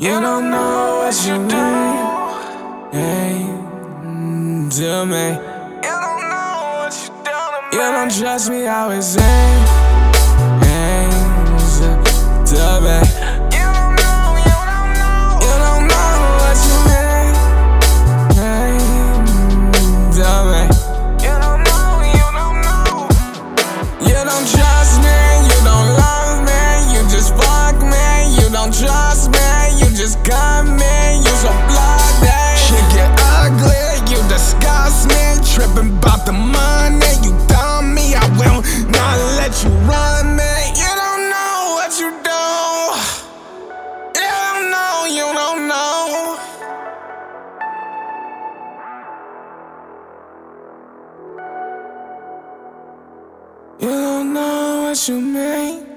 You don't know what you mean. Hey, to me. You don't know what you done to me. You don't trust me, I was saying. Hey, to me. You don't just got me. You so bloody. Shit get ugly, you disgust me. Tripping about the money, you dumb me. I will not let you run me. You don't know what you do. You don't know, you don't know. You don't know what you mean.